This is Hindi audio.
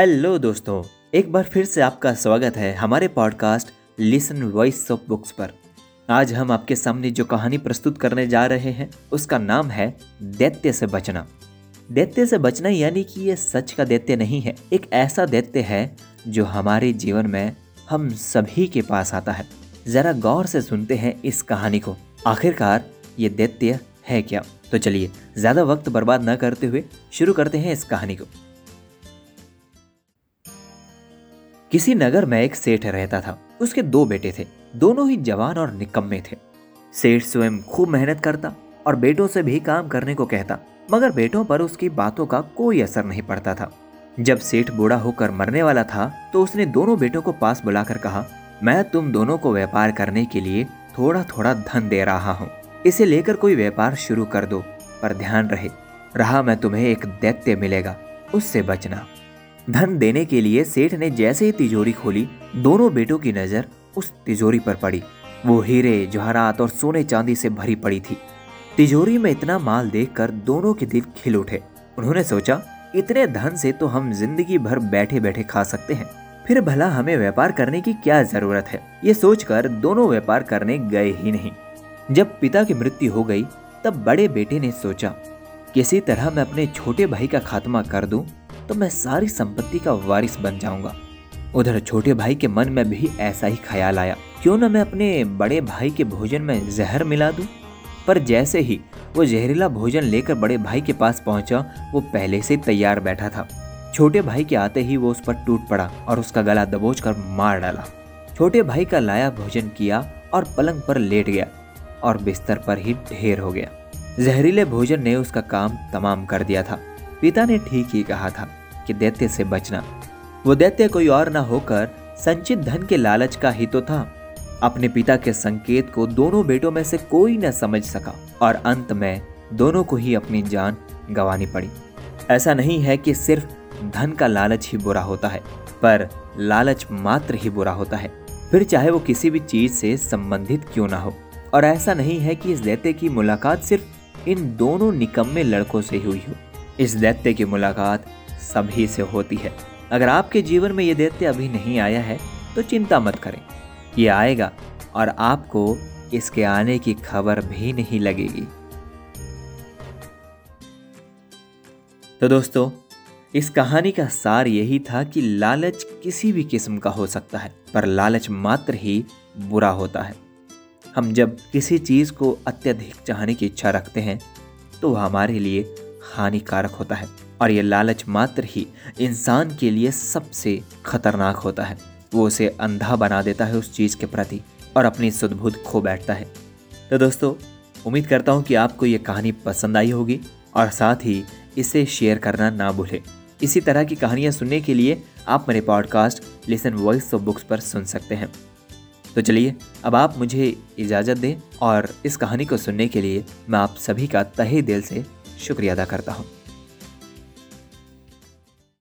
हेलो दोस्तों, एक बार फिर से आपका स्वागत है हमारे podcast listen voice of books पर। आज हम आपके सामने जो कहानी प्रस्तुत करने जा रहे हैं, उसका नाम है दैत्य से बचना। दैत्य से बचना यानी कि ये सच का दैत्य नहीं है, एक ऐसा दैत्य है जो हमारे जीवन में हम सभी के पास आता है। जरा गौर से सुनते हैं इस कहानी को। आखिरकार ये दैत्य है क्या? तो चलिए, ज़्यादा वक्त बर्बाद न करते हुए शुरू करते हैं इस कहानी को। किसी नगर में एक सेठ रहता था। उसके दो बेटे थे। दोनों ही जवान और निकम्मे थे। सेठ स्वयं खूब मेहनत करता और बेटों से भी काम करने को कहता, मगर बेटों पर उसकी बातों का कोई असर नहीं पड़ता था। जब सेठ बूढ़ा होकर मरने वाला था तो उसने दोनों बेटों को पास बुलाकर कहा, मैं तुम दोनों को व्यापार करने के लिए थोड़ा थोड़ा धन दे रहा हूँ। इसे लेकर कोई व्यापार शुरू कर दो, पर ध्यान रहे, रहा मैं तुम्हें एक दैत्य मिलेगा, उससे बचना। धन देने के लिए सेठ ने जैसे ही तिजोरी खोली, दोनों बेटों की नज़र उस तिजोरी पर पड़ी। वो हीरे, जवाहरात और सोने चांदी से भरी पड़ी थी। तिजोरी में इतना माल देखकर दोनों के दिल खिल उठे। उन्होंने सोचा, इतने धन से तो हम ज़िंदगी भर बैठे बैठे खा सकते हैं। फिर भला हमें व्यापार करने की क्या ज़रूरत है? ये सोचकर दोनों व्यापार करने गए ही नहीं। जब पिता की मृत्यु हो गई, तब बड़े बेटे ने सोचा, किसी तरह मैं अपने छोटे भाई का खात्मा कर दूँ? तो मैं सारी संपत्ति का वारिस बन जाऊँगा। उधर छोटे भाई के मन में भी ऐसा ही ख्याल आया। क्यों ना मैं अपने बड़े भाई के भोजन में जहर मिला दूँ? पर जैसे ही वो जहरीला भोजन लेकर बड़े भाई के पास पहुँचा, वो पहले से तैयार बैठा था। छोटे भाई के आते ही वो उस पर टूट पड़ा और उसका गला दबोच कर मार डाला। छोटे भाई का लाया भोजन किया और पलंग पर लेट गया और बिस्तर पर ही ढेर हो गया। जहरीले भोजन ने उसका काम तमाम कर दिया था। पिता ने ठीक ही कहा था। कि दैत्य से बचना। वो दैत्य कोई और न होकर संचित धन के लालच का ही तो था। अपने पिता के संकेत को दोनों बेटों में से कोई न समझ सका और अंत में दोनों को ही अपनी जान गंवानी पड़ी। ऐसा नहीं है कि सिर्फ़ धन का लालच ही बुरा होता है, पर लालच मात्र ही बुरा होता है। फिर चाहे वो किसी भी चीज़ से संबंधित क्यों ना हो। और ऐसा नहीं है कि इस दैत्य की मुलाकात सिर्फ़ इन दोनों निकम्मे लड़कों से हुई हो। इस दैत्य की मुलाकात सभी से होती है। अगर आपके जीवन में ये दैत्य अभी नहीं आया है तो चिंता मत करें। ये आएगा और आपको इसके आने की खबर भी नहीं लगेगी। तो दोस्तों, इस कहानी का सार यही था कि लालच किसी भी किस्म का हो सकता है, पर लालच मात्र ही बुरा होता है। हम जब किसी चीज़ को अत्यधिक चाहने की इच्छा रखते हैं तो वह हमारे लिए हानिकारक होता है और ये लालच मात्र ही इंसान के लिए सबसे खतरनाक होता है। वो उसे अंधा बना देता है उस चीज़ के प्रति और अपनी सुदबुद खो बैठता है। तो दोस्तों, उम्मीद करता हूँ कि आपको ये कहानी पसंद आई होगी और साथ ही इसे शेयर करना ना भूलें। इसी तरह की कहानियाँ सुनने के लिए आप मेरे podcast listen voice of books पर सुन सकते हैं। तो चलिए, अब आप मुझे इजाज़त दें और इस कहानी को सुनने के लिए मैं आप सभी का तहे दिल से शुक्रिया अदा करता हूँ।